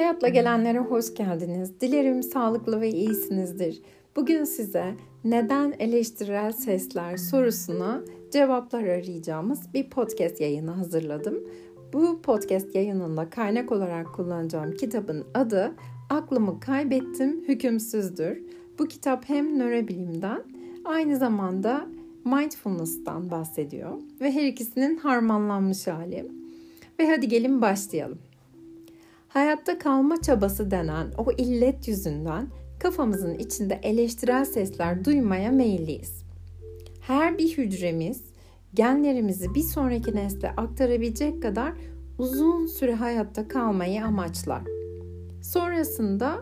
Hayatla gelenlere hoş geldiniz. Dilerim sağlıklı ve iyisinizdir. Bugün size neden eleştirel sesler sorusuna cevaplar arayacağımız bir podcast yayını hazırladım. Bu podcast yayınında kaynak olarak kullanacağım kitabın adı Aklımı Kaybettim Hükümsüzdür. Bu kitap hem nörobilimden aynı zamanda mindfulness'tan bahsediyor ve her ikisinin harmanlanmış hali. Ve hadi gelin başlayalım. Hayatta kalma çabası denen o illet yüzünden kafamızın içinde eleştirel sesler duymaya meyilliyiz. Her bir hücremiz genlerimizi bir sonraki nesle aktarabilecek kadar uzun süre hayatta kalmayı amaçlar. Sonrasında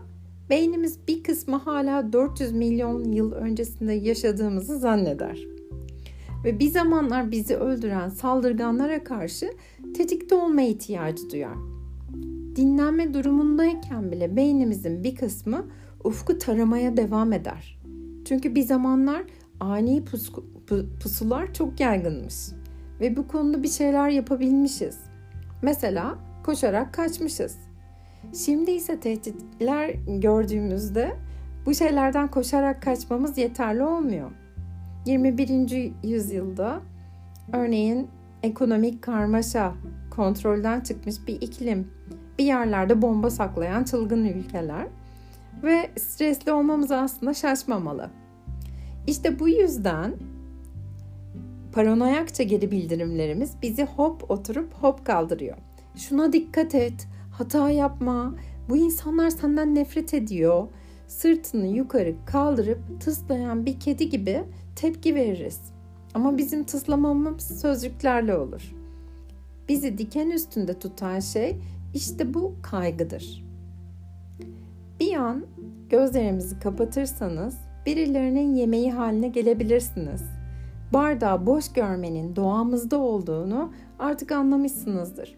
beynimiz bir kısmı hala 400 milyon yıl öncesinde yaşadığımızı zanneder. Ve bir zamanlar bizi öldüren saldırganlara karşı tetikte olma ihtiyacı duyar dinlenme durumundayken bile beynimizin bir kısmı ufku taramaya devam eder. Çünkü bir zamanlar ani pusku, pusular çok yaygınmış ve bu konuda bir şeyler yapabilmişiz. Mesela koşarak kaçmışız. Şimdi ise tehditler gördüğümüzde bu şeylerden koşarak kaçmamız yeterli olmuyor. 21. yüzyılda örneğin ekonomik karmaşa, kontrolden çıkmış bir iklim, bir yerlerde bomba saklayan çılgın ülkeler ve stresli olmamız aslında şaşmamalı. İşte bu yüzden paranoyakça geri bildirimlerimiz bizi hop oturup hop kaldırıyor. Şuna dikkat et, hata yapma, bu insanlar senden nefret ediyor. Sırtını yukarı kaldırıp tıslayan bir kedi gibi tepki veririz. Ama bizim tıslamamız sözcüklerle olur. Bizi diken üstünde tutan şey işte bu kaygıdır. Bir an gözlerimizi kapatırsanız birilerinin yemeği haline gelebilirsiniz. Bardağı boş görmenin doğamızda olduğunu artık anlamışsınızdır.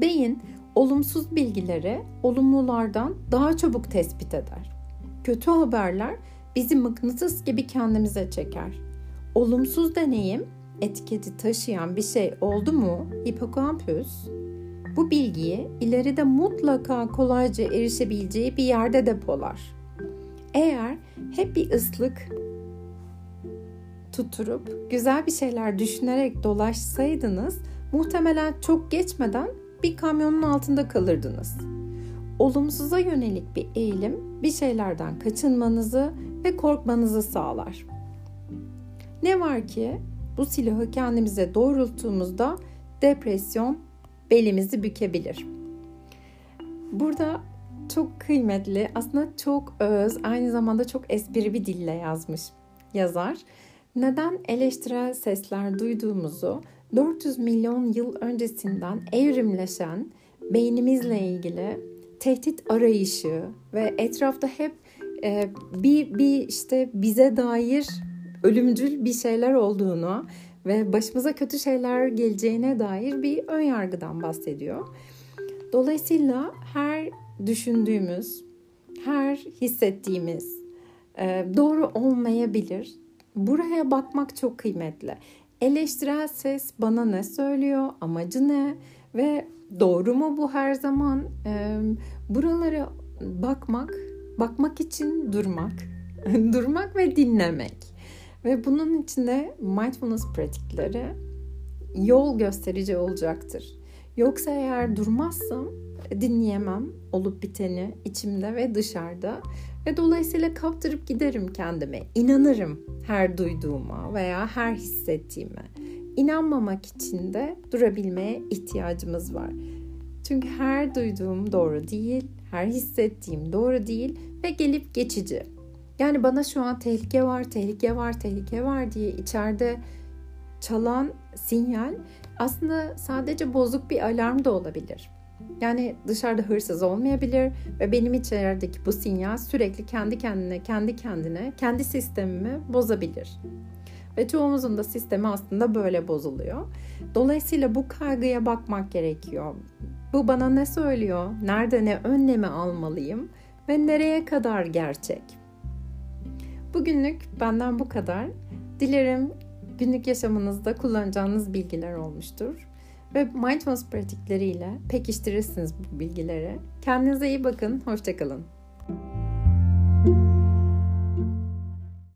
Beyin olumsuz bilgileri olumlulardan daha çabuk tespit eder. Kötü haberler bizi mıknatıs gibi kendimize çeker. Olumsuz deneyim etiketi taşıyan bir şey oldu mu hipokampüs bu bilgiyi ileride mutlaka kolayca erişebileceği bir yerde depolar. Eğer hep bir ıslık tuturup güzel bir şeyler düşünerek dolaşsaydınız muhtemelen çok geçmeden bir kamyonun altında kalırdınız. Olumsuza yönelik bir eğilim bir şeylerden kaçınmanızı ve korkmanızı sağlar. Ne var ki bu silahı kendimize doğrulttuğumuzda depresyon belimizi bükebilir. Burada çok kıymetli, aslında çok öz, aynı zamanda çok espri bir dille yazmış yazar. Neden eleştirel sesler duyduğumuzu 400 milyon yıl öncesinden evrimleşen beynimizle ilgili tehdit arayışı ve etrafta hep e, bir bir işte bize dair ölümcül bir şeyler olduğunu ve başımıza kötü şeyler geleceğine dair bir ön yargıdan bahsediyor. Dolayısıyla her düşündüğümüz, her hissettiğimiz e, doğru olmayabilir. Buraya bakmak çok kıymetli. Eleştirel ses bana ne söylüyor, amacı ne ve doğru mu bu her zaman? E, buralara bakmak, bakmak için durmak, durmak ve dinlemek. Ve bunun içinde mindfulness pratikleri yol gösterici olacaktır. Yoksa eğer durmazsam dinleyemem olup biteni içimde ve dışarıda ve dolayısıyla kaptırıp giderim kendime. İnanırım her duyduğuma veya her hissettiğime. İnanmamak için de durabilmeye ihtiyacımız var. Çünkü her duyduğum doğru değil, her hissettiğim doğru değil ve gelip geçici. Yani bana şu an tehlike var, tehlike var, tehlike var diye içeride çalan sinyal aslında sadece bozuk bir alarm da olabilir. Yani dışarıda hırsız olmayabilir ve benim içerideki bu sinyal sürekli kendi kendine, kendi kendine, kendi sistemimi bozabilir. Ve çoğumuzun da sistemi aslında böyle bozuluyor. Dolayısıyla bu kaygıya bakmak gerekiyor. Bu bana ne söylüyor? Nerede ne önlemi almalıyım? Ve nereye kadar gerçek? Bugünlük benden bu kadar. Dilerim günlük yaşamınızda kullanacağınız bilgiler olmuştur. ve mindfulness pratikleriyle pekiştirirsiniz bu bilgileri. Kendinize iyi bakın, hoşçakalın.